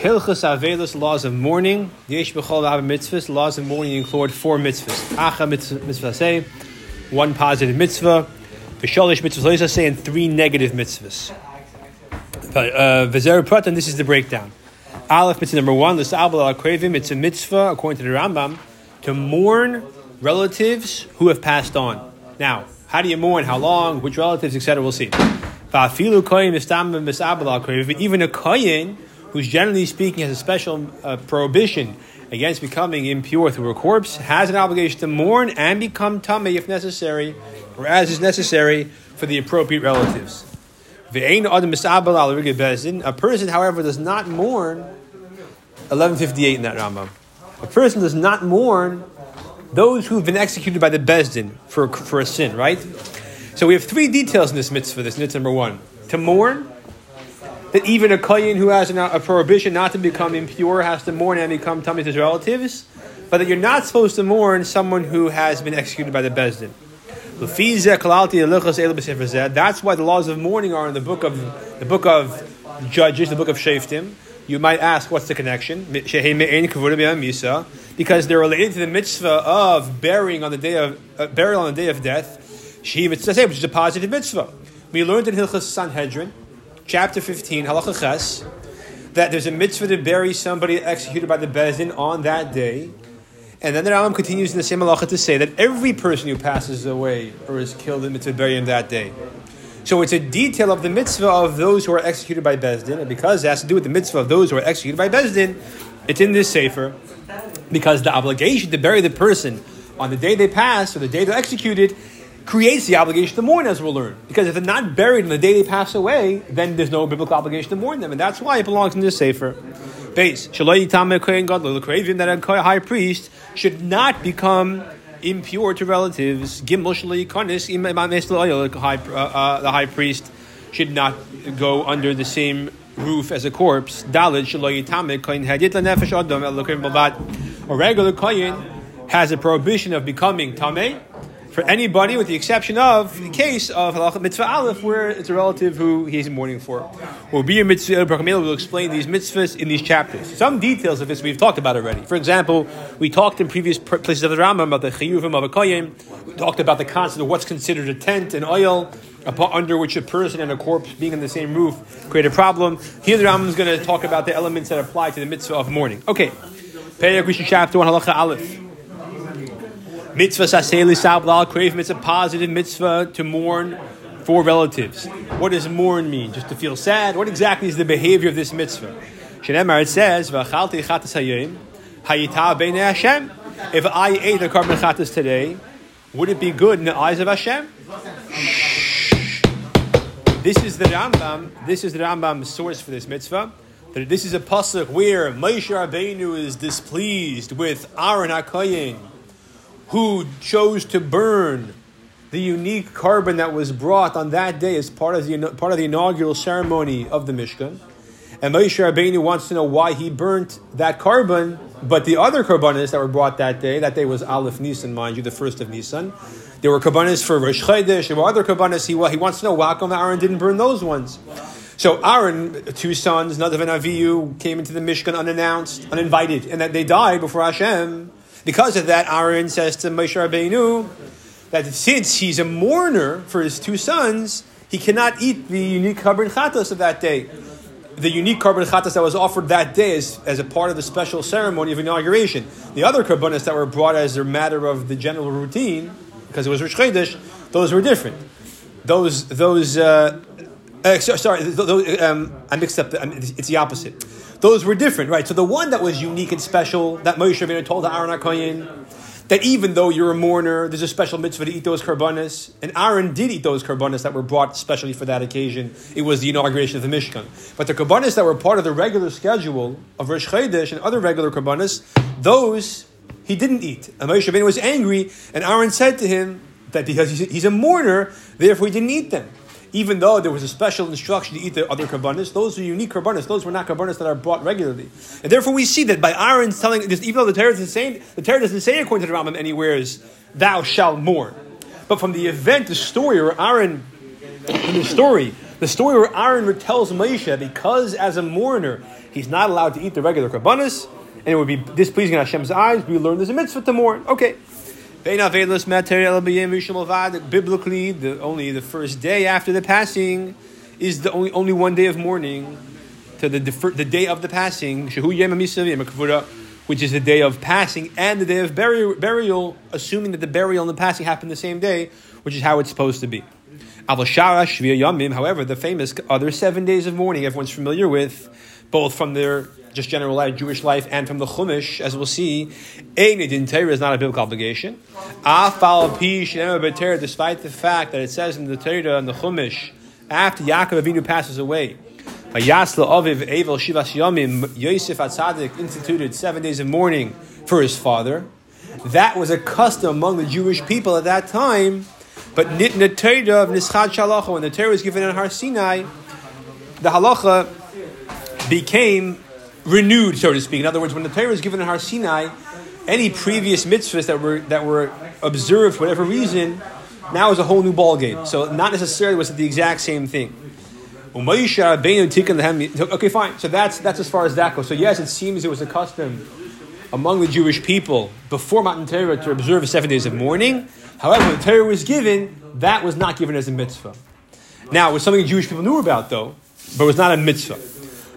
Hilchas Avelis, laws of mourning. Yesh b'chol mitzvahs, laws of mourning include four mitzvahs. Acha mitzvah say, one positive mitzvah. V'shalish mitzvah say, and three negative mitzvahs. Uh, V'zer prat, and this is the breakdown. Aleph mitzvah number one, l'sa'abel al krevim, it's a mitzvah, according to the Rambam, to mourn relatives who have passed on. Now, how do you mourn? How long? Which relatives, etc. We'll see. Even a kohen, who's generally speaking has a special uh, prohibition against becoming impure through a corpse, has an obligation to mourn and become tameh if necessary, or as is necessary for the appropriate relatives. A person, however, does not mourn. 1158 in that Rambam. A person does not mourn those who have been executed by the Bezdin for, for a sin, right? So we have three details in this mitzvah, this mitzvah number one. To mourn, that even a kohen who has a prohibition not to become impure has to mourn and become tameh to his relatives, but that you're not supposed to mourn someone who has been executed by the Bezdin. That's why the laws of mourning are in the book of the book of Judges, the book of Shoftim. You might ask, what's the connection? Because they're related to the mitzvah of burying on the day of uh, burial on the day of death. Which is a positive mitzvah. We learned in Hilchas Sanhedrin, chapter 15, halacha ches, that there's a mitzvah to bury somebody executed by the Bezdin on that day. And then the Rambam continues in the same halacha to say that every person who passes away or is killed in mitzvah bury him that day. So it's a detail of the mitzvah of those who are executed by Bezdin, and because it has to do with the mitzvah of those who are executed by Bezdin, it's in this sefer because the obligation to bury the person on the day they pass or the day they're executed creates the obligation to mourn, as we'll learn. Because if they're not buried on the day they pass away, then there's no biblical obligation to mourn them, and that's why it belongs in this sefer. Base. that a high priest should not become impure to relatives. Uh, the high priest should not go under the same roof as a corpse. Dalit, shalai tame, coin had a regular kohen has a prohibition of becoming tameh for anybody, with the exception of the case of halacha mitzvah aleph, where it's a relative who he's mourning for. Or be a mitzvah, We will explain these mitzvahs in these chapters. Some details of this we've talked about already. For example, we talked in previous places of the Rambam about the chiyuvim of a kohen. We talked about the concept of what's considered a tent and oil under which a person and a corpse being in the same roof create a problem. Here the Rambam is going to talk about the elements that apply to the mitzvah of mourning. Okay, Perek chapter one halacha aleph. Mitzvah It's a positive mitzvah to mourn for relatives. What does mourn mean? Just to feel sad? What exactly is the behavior of this mitzvah? It says. If I ate a korban chatas today, would it be good in the eyes of Hashem? This is the Rambam. This is the Rambam source for this mitzvah. That this is a pasuk where Moshe Rabbeinu is displeased with Aaron HaKohen who chose to burn the unique korban that was brought on that day as part of the, part of the inaugural ceremony of the Mishkan. And Moshe Rabbeinu wants to know why he burnt that korban, but the other korbanos that were brought that day, that day was Aleph Nisan, mind you, the first of Nisan. There were korbanos for Rosh Chodesh, there were other korbanos. He, he wants to know why come Aaron didn't burn those ones. So Aaron, two sons, Nadav and Avihu, came into the Mishkan unannounced, uninvited, and that they died before Hashem. Because of that, Aaron says to Moshe Rabbeinu that since he's a mourner for his two sons, he cannot eat the unique korban chatos of that day. The unique korban chatos that was offered that day as, as a part of the special ceremony of inauguration. The other korbanos that were brought as a matter of the general routine, because it was Rosh those were different. Those, those, uh, uh, sorry, those, um, I mixed up. The, it's the opposite those were different, right? So the one that was unique and special that Moshe Rabbeinu told Aaron HaKoyin, that even though you're a mourner, there's a special mitzvah to eat those karbanis. And Aaron did eat those karbanis that were brought specially for that occasion. It was the inauguration of the Mishkan. But the karbanis that were part of the regular schedule of Rosh Chodesh and other regular karbanis, those he didn't eat. And Moshe Rabbeinu was angry, and Aaron said to him that because he's a mourner, therefore he didn't eat them even though there was a special instruction to eat the other karbanis, those were unique karbanis. Those were not karbanis that are brought regularly. And therefore, we see that by Aaron's telling even though the Torah doesn't say, the Torah doesn't say according to the Rambam anywhere is "Thou shalt mourn," but from the event, the story where Aaron, in the story, the story where Aaron tells Moshe, because as a mourner, he's not allowed to eat the regular karbanis, and it would be displeasing in Hashem's eyes. We learn there's a mitzvah to mourn. Okay. Biblically, the, only the first day after the passing is the only, only one day of mourning to the, the day of the passing, which is the day of passing and the day of burial, burial, assuming that the burial and the passing happen the same day, which is how it's supposed to be. However, the famous other seven days of mourning everyone's familiar with, both from their just general life, Jewish life, and from the Chumash, as we'll see, Ein Torah is not a biblical obligation. Afal despite the fact that it says in the Torah and the Chumash, after Yaakov Avinu passes away, Yasla Aviv Evel Shivas Yomim, Yosef Atzadik instituted seven days of mourning for his father. That was a custom among the Jewish people at that time. But Nitna Torah of Nischad Shalacha, when the Torah was given in Har Sinai, the halacha became renewed, so to speak. In other words, when the Torah was given in Har Sinai, any previous mitzvahs that were that were observed for whatever reason, now is a whole new ballgame. So not necessarily was it the exact same thing. Okay, fine. So that's that's as far as that goes. So yes, it seems it was a custom among the Jewish people before Matan Torah to observe seven days of mourning. However, the Torah was given, that was not given as a mitzvah. Now, it was something Jewish people knew about, though, but it was not a mitzvah.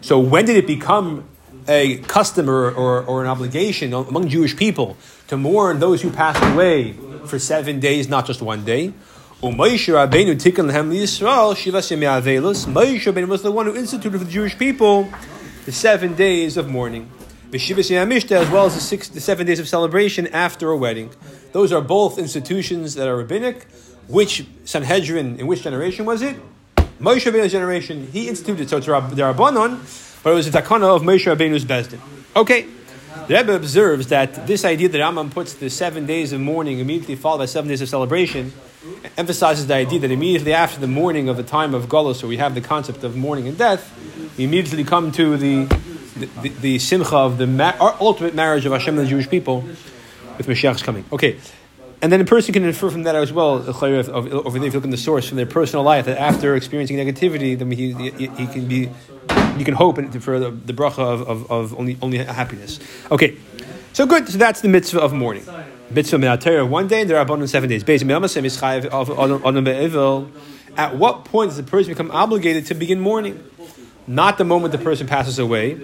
So when did it become a custom or, or, or, an obligation among Jewish people to mourn those who passed away for seven days, not just one day. Um, Moshe Rabbeinu was the one who instituted for the Jewish people the seven days of mourning. As well as the, six, the seven days of celebration after a wedding. Those are both institutions that are rabbinic. Which Sanhedrin, in which generation was it? Moshe Rabbeinu's generation, he instituted, so it's the Rabbanon, but it was the takana of Moshe Rabbeinu's Bezdin. Okay, the Rebbe observes that this idea that Rambam puts the seven days of mourning immediately followed by seven days of celebration emphasizes the idea that immediately after the mourning of the time of Golos, so we have the concept of mourning and death, we immediately come to the, the, the, the simcha of the ma- ultimate marriage of Hashem and the Jewish people with Mashiach's coming. Okay, and then a person can infer from that as well, over there, if you look in the source, from their personal life, that after experiencing negativity, then he, he, he can be, you can hope for the, the bracha of, of, of, only, only happiness. Okay, so good. So that's the mitzvah of mourning. Mitzvah me'atera one day, and there are abundant seven days. At what point does the person become obligated to begin mourning? Not the moment the person passes away.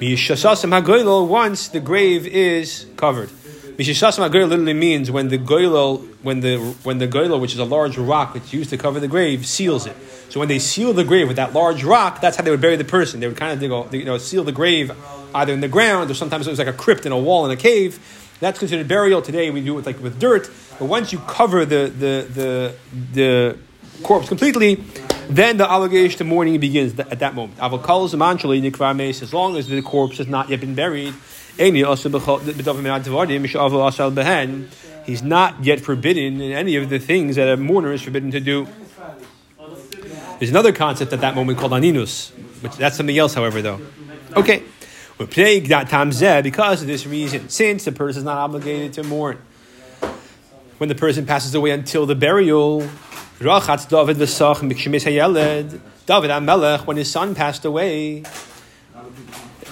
Once the grave is covered. Mishishasma goyel literally means when the goyel, when the when the goyel, which is a large rock that's used to cover the grave, seals it. So when they seal the grave with that large rock, that's how they would bury the person. They would kind of you know seal the grave either in the ground or sometimes it was like a crypt in a wall in a cave. That's considered burial. Today we do it with, like with dirt. But once you cover the the the, the corpse completely, then the obligation to mourning begins at that moment. As long as the corpse has not yet been buried, He's not yet forbidden in any of the things that a mourner is forbidden to do. There's another concept at that moment called aninus, which that's something else, however, though. Okay. Because of this reason, since the person is not obligated to mourn when the person passes away until the burial, David David when his son passed away,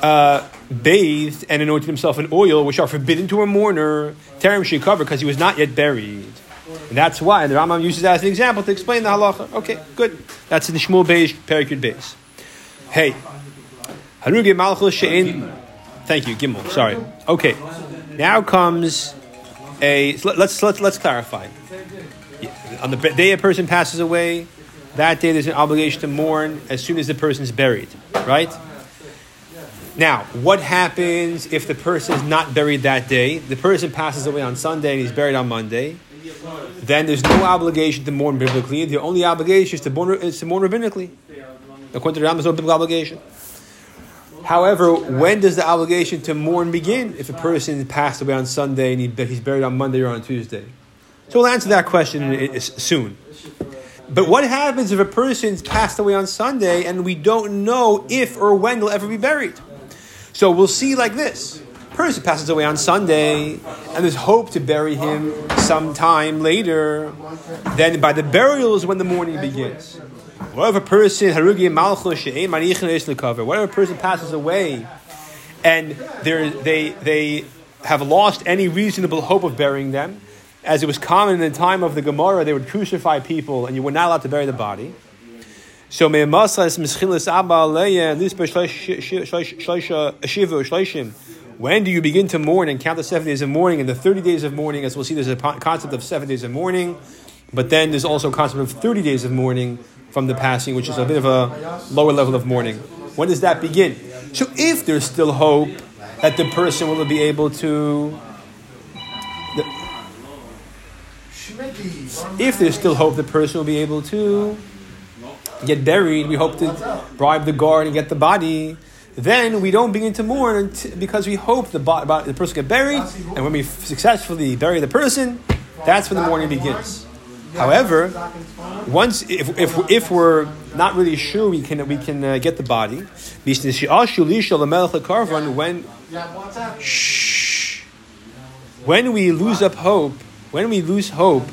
uh, bathed and anointed himself in oil, which are forbidden to a mourner, Terem she covered because he was not yet buried. And that's why, and the Rambam uses that as an example to explain the halacha. Okay, good. That's in the Shmuel Beis, Perikid Beis. Hey, Haruge Malchus She'in. Thank you, Gimel. Sorry. Okay, now comes a. Let's let's let's clarify. On the day a person passes away, that day there's an obligation to mourn as soon as the person's buried, right? Now, what happens if the person is not buried that day? The person passes away on Sunday and he's buried on Monday. Then there's no obligation to mourn biblically. The only obligation is to mourn, is to mourn rabbinically. According to the Rambam, there's no biblical obligation. However, when does the obligation to mourn begin? If a person passed away on Sunday and he, he's buried on Monday or on Tuesday. So we'll answer that question soon. But what happens if a person's passed away on Sunday and we don't know if or when they'll ever be buried? So we'll see like this. Person passes away on Sunday, and there's hope to bury him sometime later. Then by the burial is when the mourning begins. Whatever person harugi malchus. Whatever person passes away, and they they have lost any reasonable hope of burying them, as it was common in the time of the Gemara, they would crucify people, and you were not allowed to bury the body. So me'masas mischilas abba aleya lispa uh, shiva shleishim. When do you begin to mourn and count the seven days of mourning and the thirty days of mourning? As we'll see, there's a concept of seven days of mourning, but then there's also a concept of thirty days of mourning from the passing, which is a bit of a lower level of mourning. When does that begin? So if there's still hope that the person will be able to. if there's still hope the person will be able to get buried, we hope to bribe the guard and get the body. Then we don't begin to mourn because we hope the, bo- the person get buried, and when we successfully bury the person, that's when the mourning begins. However, once if, if, if we're not really sure we can we can uh, get the body, when shh, when we lose up hope, when we lose hope,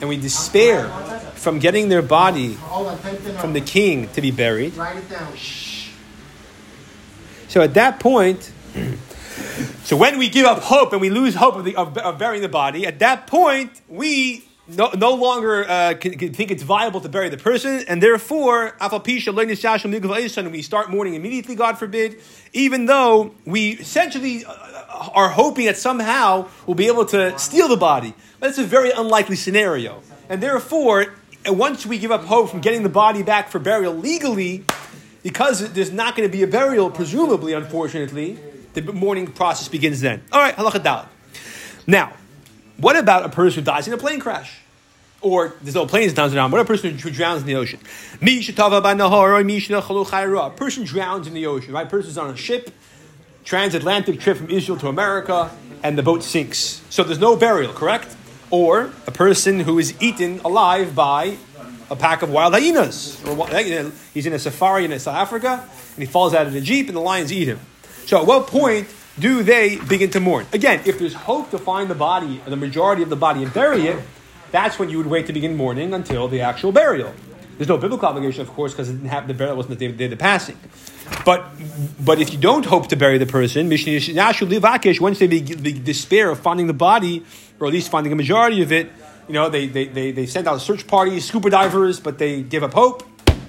and we despair from getting their body from the king to be buried. So at that point, so when we give up hope and we lose hope of, the, of, of burying the body, at that point we no, no longer uh, can, can think it's viable to bury the person, and therefore, we start mourning immediately, God forbid, even though we essentially uh, are hoping that somehow we'll be able to steal the body. But it's a very unlikely scenario. And therefore, once we give up hope from getting the body back for burial legally, because there's not going to be a burial, presumably, unfortunately, the mourning process begins then. All right, halacha dal. Now, what about a person who dies in a plane crash? Or there's no planes down down. What a person who drowns in the ocean? A person drowns in the ocean, right? A person's on a ship, transatlantic trip from Israel to America, and the boat sinks. So there's no burial, correct? Or a person who is eaten alive by a pack of wild hyenas. He's in a safari in South Africa, and he falls out of the jeep, and the lions eat him. So at what point do they begin to mourn? Again, if there's hope to find the body, the majority of the body, and bury it, that's when you would wait to begin mourning until the actual burial. There's no biblical obligation, of course, because it didn't happen. The burial wasn't the day, of the passing. But but if you don't hope to bury the person, once they be, be despair of finding the body, or at least finding a majority of it, you know, they, they, they, they send out search parties, scuba divers, but they give up hope.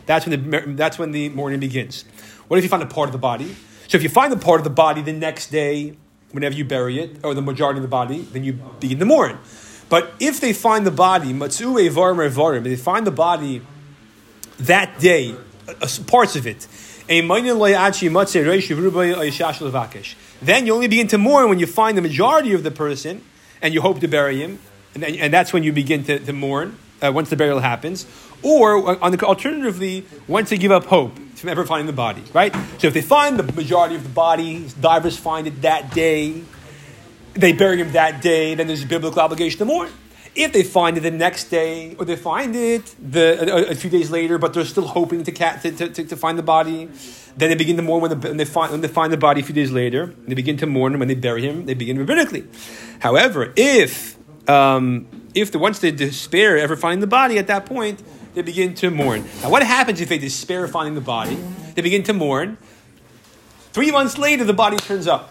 That's when the that's when the mourning begins. What if you find a part of the body? So if you find the part of the body the next day, whenever you bury it, or the majority of the body, then you begin to mourn. But if they find the body, matzu evarim they find the body that day, uh, parts of it, then you only begin to mourn when you find the majority of the person and you hope to bury him, and, and that's when you begin to, to mourn uh, once the burial happens. Or uh, on the alternatively, once they give up hope from ever finding the body, right? So if they find the majority of the body, divers find it that day, they bury him that day, then there's a biblical obligation to mourn. If they find it the next day, or they find it the, a, a few days later, but they're still hoping to, to, to, to, find the body, then they begin to mourn when, when, they find, when they find the body a few days later. They begin to mourn when they bury him. They begin rabbinically. However, if um, if the, once they despair ever finding the body, at that point they begin to mourn. Now, what happens if they despair finding the body? They begin to mourn. Three months later, the body turns up.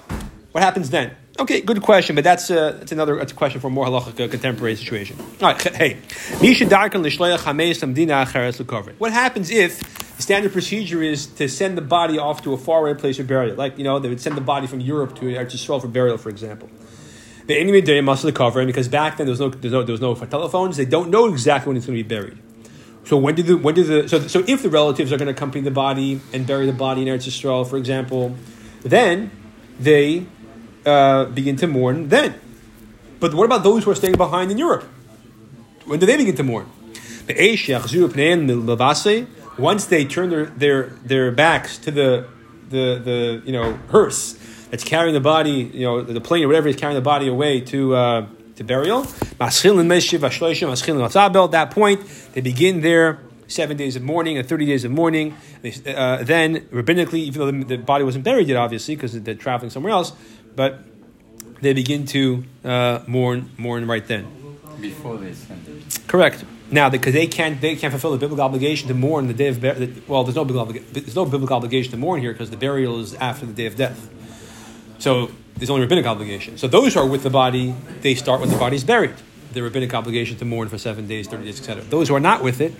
What happens then? Okay, good question, but that's, uh, that's another that's a question for a more halachic contemporary situation. All right, hey, what happens if the standard procedure is to send the body off to a faraway place of burial? Like you know, they would send the body from Europe to Eretz Yisrael for burial, for example. The enemy day must cover, because back then there was no there was no, there was no telephones. They don't know exactly when it's going to be buried. So when did the when did the so so if the relatives are going to accompany the body and bury the body in Eretz Yisrael, for example, then they uh, begin to mourn then. But what about those who are staying behind in Europe? When do they begin to mourn? Once they turn their, their, their backs to the, the, the you know hearse that's carrying the body, you know the plane or whatever is carrying the body away to uh, to burial. At that point, they begin their seven days of mourning and 30 days of mourning. Uh, then, rabbinically, even though the, the, body wasn't buried yet, obviously, because they're traveling somewhere else, but they begin to uh, mourn, mourn right then. Before they send it. Correct. Now, because they can't, they can't fulfill the biblical obligation to mourn the day of burial. Well, there's no biblical, there's no biblical obligation to mourn here because the burial is after the day of death. So there's only rabbinic obligation. So those who are with the body, they start when the body is buried. The rabbinic obligation to mourn for seven days, thirty days, etc. Those who are not with it,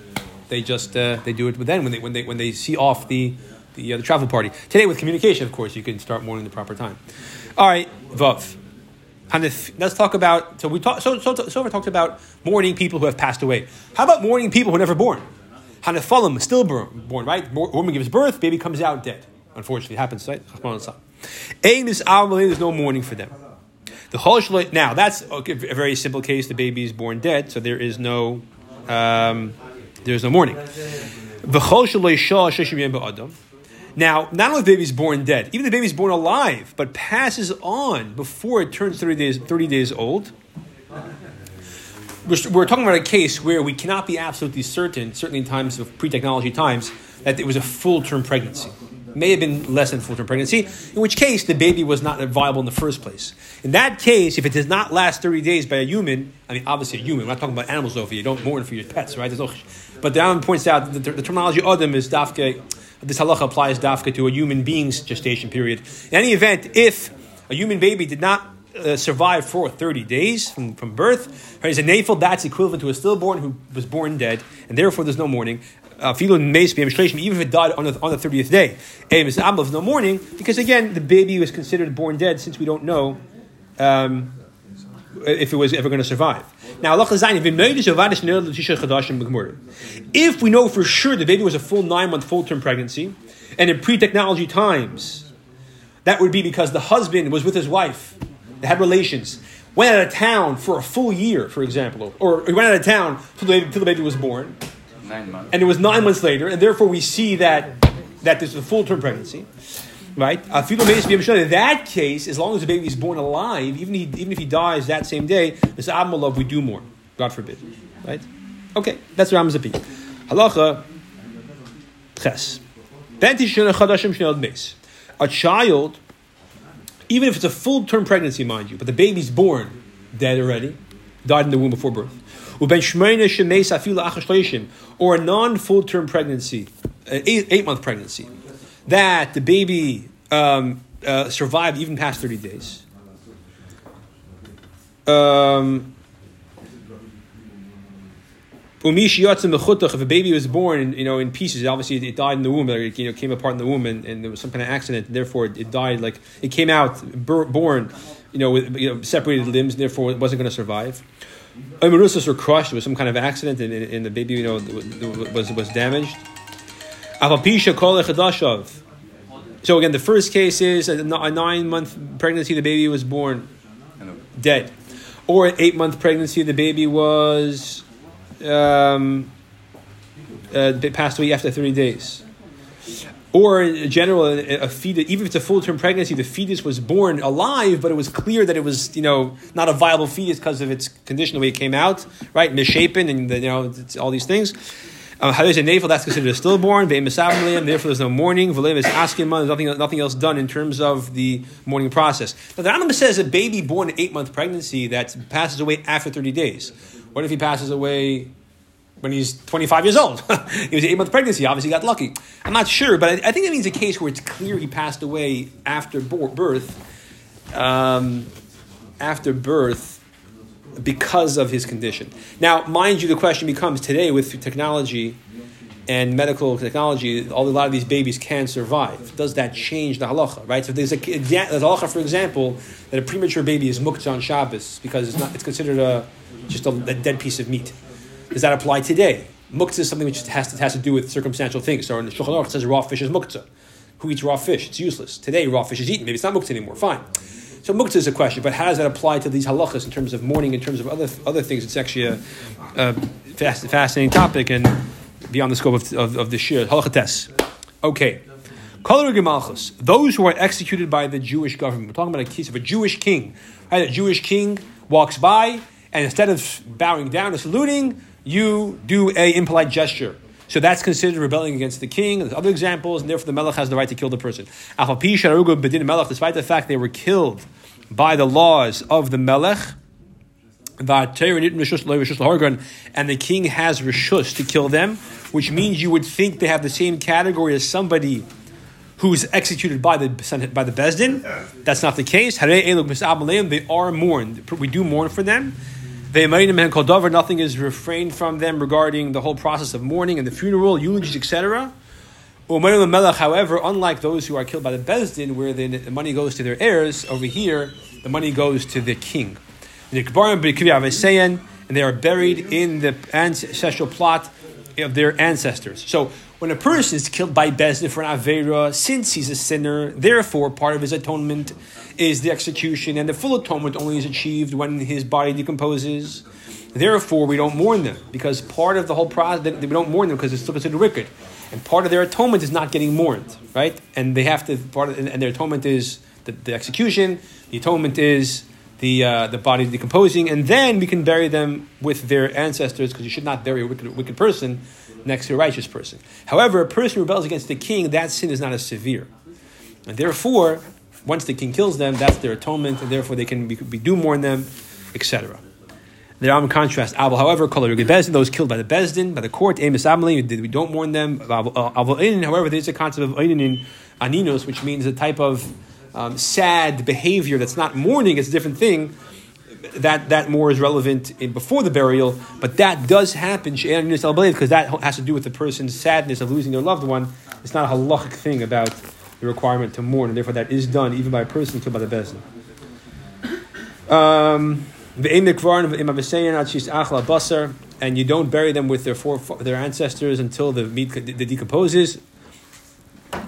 they just uh, they do it then when they when they when they see off the the, uh, the travel party. Today with communication, of course, you can start mourning the proper time. All right, vav. Let's talk about. So we talk. So so so far talked about mourning people who have passed away. How about mourning people who are never born? Hanafalim, still born, right? Woman gives birth, baby comes out dead. Unfortunately, it happens, right? There's no mourning for them. The whole now that's a very simple case. The baby is born dead, so there is no um, there's no mourning. Now, not only the baby is born dead, even the baby is born alive, but passes on before it turns 30 days, 30 days old. We're, talking about a case where we cannot be absolutely certain, certainly in times of pre technology times, that it was a full term pregnancy. May have been less than full term pregnancy, in which case the baby was not viable in the first place. In that case, if it does not last 30 days by a human, I mean, obviously a human, we're not talking about animals over here, you don't mourn for your pets, right? No, but the Alan points out that the, the terminology Adam is dafke, this halacha applies dafke to a human being's gestation period. In any event, if a human baby did not uh, survive for 30 days from, from birth, is a nafel, that's equivalent to a stillborn who was born dead, and therefore there's no mourning. Uh, even if it died on the, on the 30th day. There's no mourning, because again, the baby was considered born dead since we don't know um, if it was ever going to survive. Now, if we know for sure the baby was a full nine month full term pregnancy, and in pre technology times, that would be because the husband was with his wife, they had relations, went out of town for a full year, for example, or he went out of town until the, the baby was born. Nine months. And it was nine months later, and therefore we see that, that there's a full term pregnancy right? In that case, as long as the baby is born alive, even, he, even if he dies that same day, this love we do more. God forbid. Right? Okay, that's Ram Zapi. Halacha Ches. A child, even if it's a full term pregnancy, mind you, but the baby's born dead already, died in the womb before birth. Or a non full term pregnancy, eight month pregnancy, that the baby um, uh, survived even past 30 days. Um, if a baby was born, you know, in pieces, obviously it died in the womb, it you know, came apart in the womb, and, and there was some kind of accident, and therefore it died. Like it came out born, you know, with you know, separated limbs, and therefore it wasn't going to survive. Emerusas were crushed. There was some kind of accident, and, and the baby, you know, was was damaged. So again, the first case is a nine month pregnancy, the baby was born dead, or an eight month pregnancy, the baby was um, uh, passed away after thirty days. Or in general, a fetus, even if it's a full term pregnancy, the fetus was born alive, but it was clear that it was, you know, not a viable fetus because of its condition, the way it came out, right, misshapen, and you know, all these things. Um, that's considered a stillborn. Therefore, there's no mourning. There's nothing, nothing else done in terms of the mourning process. Now, the Rambam says a baby born in eight month pregnancy that passes away after 30 days. What if he passes away when he's 25 years old? he was eight month pregnancy. Obviously, got lucky. I'm not sure, but I, I, think that means a case where it's clear he passed away after birth. Um, after birth because of his condition. Now, mind you, the question becomes today with technology and medical technology, all, a lot of these babies can survive. Does that change the halacha, right? So there's a, halacha, for example, that a premature baby is muktzah on Shabbos because it's not it's considered a just a, a dead piece of meat. Does that apply today? Muktzah is something which has to, has to do with circumstantial things. So in the Shulchan Aruch it says raw fish is muktzah. Who eats raw fish? It's useless. Today, raw fish is eaten. Maybe it's not muktzah anymore. Fine. So muktzah is a question, but how does that apply to these halachas in terms of mourning, in terms of other other things? It's actually a, a fast, fascinating topic and beyond the scope of, of, of the shiur. Halachates. Okay. Malchus, those who are executed by the Jewish government. We're talking about a case of a Jewish king. Right? A Jewish king walks by, and instead of bowing down or saluting, you do a impolite gesture. So that's considered rebelling against the king. There's other examples, and therefore the melech has the right to kill the person. Despite the fact they were killed by the laws of the melech, and the king has rishus to kill them, which means you would think they have the same category as somebody who's executed by the by the bezdin. That's not the case. They are mourned. We do mourn for them. Nothing is refrained from them regarding the whole process of mourning and the funeral, eulogies, etc. However, unlike those who are killed by the bezdin, where the money goes to their heirs, over here the money goes to the king. And they are buried in the ancestral plot of their ancestors. So when a person is killed by Bezdin for an Avera, since he's a sinner, therefore part of his atonement is the execution, and the full atonement only is achieved when his body decomposes. Therefore, we don't mourn them, because part of the whole process, we don't mourn them because it's still considered wicked. And part of their atonement is not getting mourned, right? And they have to, part of, and their atonement is the, the execution, the atonement is the, uh, the body decomposing, and then we can bury them with their ancestors because you should not bury a wicked, wicked person next to a righteous person. However, a person rebels against the king, that sin is not as severe. And therefore, once the king kills them, that's their atonement, and therefore they can be, be do mourn them, etc. There are in contrast, Abel, however, those killed by the Bezdin, by the court, Amos Amali, we don't mourn them. However, there's a concept of in Aninos, which means a type of um, sad behavior that's not mourning, it's a different thing. That, that more is relevant in, before the burial, but that does happen because that has to do with the person's sadness of losing their loved one. It's not a halachic thing about the requirement to mourn, and therefore that is done even by a person killed by the bezin. Um, and you don't bury them with their their ancestors until the meat the decomposes.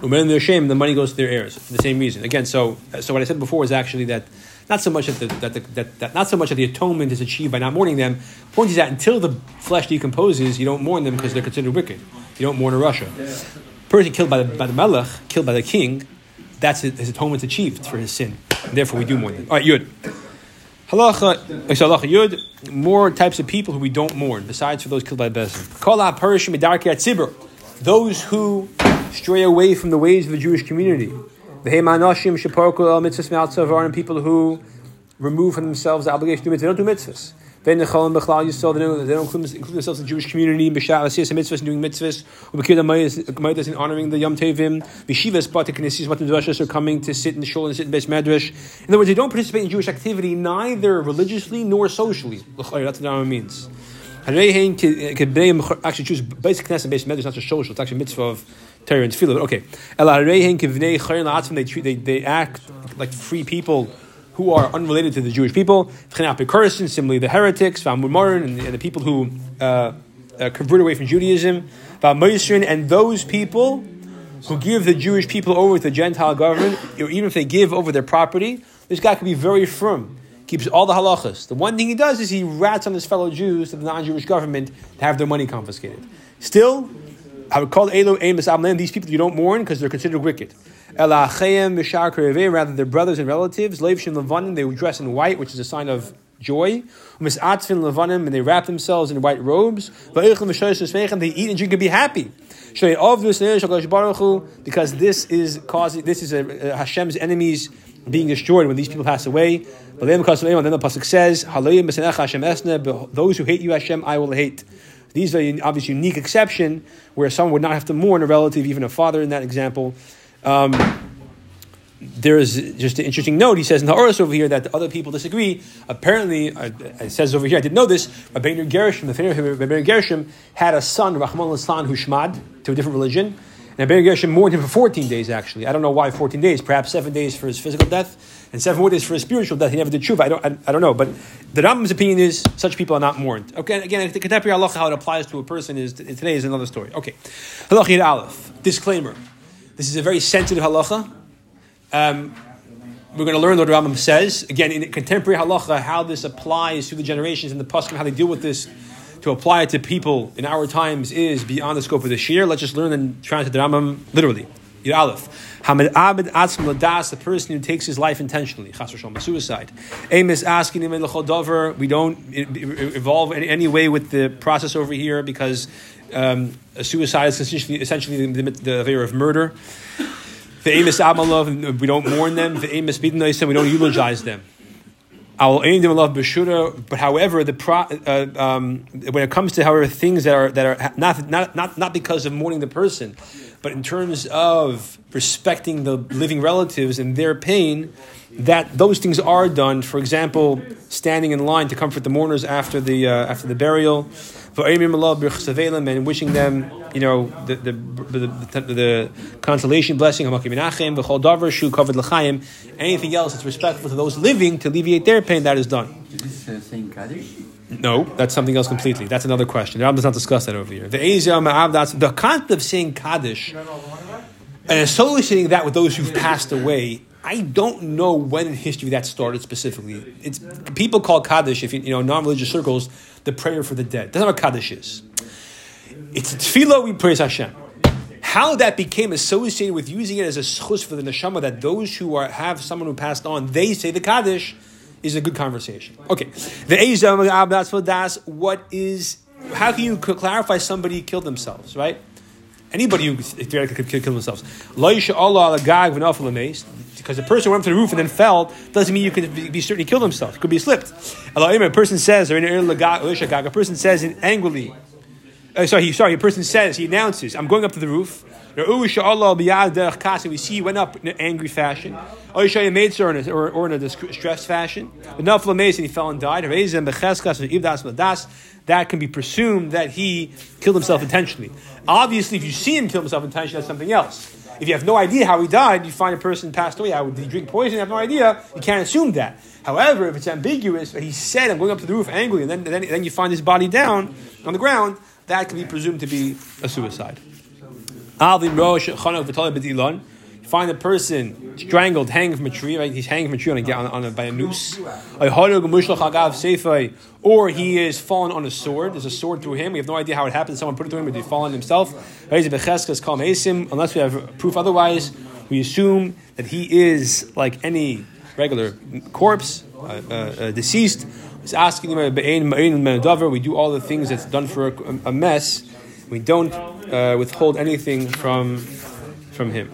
When they're ashamed, the money goes to their heirs for the same reason. Again, so so what I said before is actually that not so much that, the, that, the, that, that not so much that the atonement is achieved by not mourning them. The point is that until the flesh decomposes, you don't mourn them because they're considered wicked. You don't mourn a rasha. Person killed by the, by the melech, killed by the king, that's his, atonement achieved for his sin. And therefore, we do mourn them. All right, Yud. Halacha, so halacha Yud, more types of people who we don't mourn, besides for those killed by Bezin. Kol Those who stray away from the ways of the Jewish community. The and people who remove from themselves the obligation to do mitzvahs. They don't do mitzvahs. They don't, they don't include, themselves in the Jewish community, B'Shav Asiyas and mitzvahs, and doing mitzvahs, in honoring the Yom Tevim, Knesses, what the Drashas are coming to sit in the shul and sit in Beis Medrash. In other words, they don't participate in Jewish activity neither religiously nor socially. That's what that means. Actually, choose basic Knesset and Beis Medrash, not just social, it's actually mitzvah of Torah and Tefillah. Okay. They, treat, they, they act like free people who are unrelated to the Jewish people. Similarly, the heretics, and the people who uh, uh, convert away from Judaism. And those people who give the Jewish people over to the Gentile government, or even if they give over their property, this guy can be very firm. Keeps all the halachas. The one thing he does is he rats on his fellow Jews to the non-Jewish government to have their money confiscated. Still, I would call Elo Amos Amlan, these people you don't mourn because they're considered wicked. Rather, they're brothers and relatives. Leivshin Levanim, they dress in white, which is a sign of joy. And they wrap themselves in white robes. They eat and drink and be happy. Because this is causing, this is a, a Hashem's enemies being destroyed when these people pass away. But then the pasuk says, "Those who hate you, Hashem, I will hate." These are obviously unique exception where someone would not have to mourn a relative, even a father in that example. Um, there is just an interesting note. He says in the Horus over here that the other people disagree. Apparently, uh, it says over here, I didn't know this, Rabbeinu Gershom, the Rabbeinu Gershom, had a son, Rahman al who shmad to a different religion. And Rabbeinu Gershom mourned him for 14 days, actually. I don't know why 14 days, perhaps seven days for his physical death, and seven more days for his spiritual death. He never did tshuva. I don't, I, I don't know. But the Rambam's opinion is such people are not mourned. Okay, again, the contemporary halacha, how it applies to a person is today is another story. Okay. Halacha Aleph. Disclaimer. This is a very sensitive halacha. Um, we're going to learn what the Rambam says. Again, in contemporary halacha, how this applies to the generations and the pasuk, how they deal with this to apply it to people in our times is beyond the scope of the shiur. Let's just learn and translate the Rambam literally. Yud Aleph. Hamid Abed Atzm Ladas, the person who takes his life intentionally. Chas suicide. Aim is asking him in the We don't evolve in any way with the process over here because um, a suicide is essentially, essentially the, the, the affair of murder. The aim is Amalov, we don't mourn them. The aim is Bidnais, we don't eulogize them. But however, the pro, uh, um, when it comes to however things that are that are not not not not because of mourning the person, but in terms of respecting the living relatives and their pain, that those things are done. For example, standing in line to comfort the mourners after the uh, after the burial, and wishing them, you know, the the, the, the, the consolation blessing, anything else that's respectful to those living to alleviate their pain, that is done. No, that's something else completely. That's another question. The Ram does not discuss that over here. The that's the concept of saying Kaddish and associating that with those who've passed away I don't know when in history that started specifically. It's people call Kaddish, if you, you know, non-religious circles, the prayer for the dead. That's not what Kaddish is. It's tefillah we praise Hashem. How that became associated with using it as a schus for the neshama, that those who are, have someone who passed on, they say the Kaddish, is a good conversation. Okay. The Ezam, oh that's what that's what is, how can you clarify somebody killed themselves, right? Anybody who theoretically could kill themselves. Because the person went up to the roof and then fell doesn't mean you could be, certain he killed himself. It could be slipped. A person says, or in a person says angrily, uh, sorry, sorry, a person says, he announces, I'm going up to the roof. We see he went up in an angry fashion. Or, in a distressed fashion. Mason, he fell and died. That can be presumed that he killed himself intentionally. Obviously, if you see him kill himself intentionally, that's something else. If you have no idea how he died, you find a person passed away. How did he drink poison? You have no idea. You can't assume that. However, if it's ambiguous, he said, "I'm going up to the roof angry," and then, then, then you find his body down on the ground, that can be presumed to be a suicide You find a person strangled, hanging from a tree, right? He's hanging from a tree on a, on a, by a noose. Or he is fallen on a sword. There's a sword through him. We have no idea how it happened. Someone put it through him, but he fallen himself. Unless we have proof otherwise, we assume that he is like any regular corpse, uh, uh, uh, deceased. He's asking we do all the things that's done for a, a mess. We don't uh, withhold anything from from him.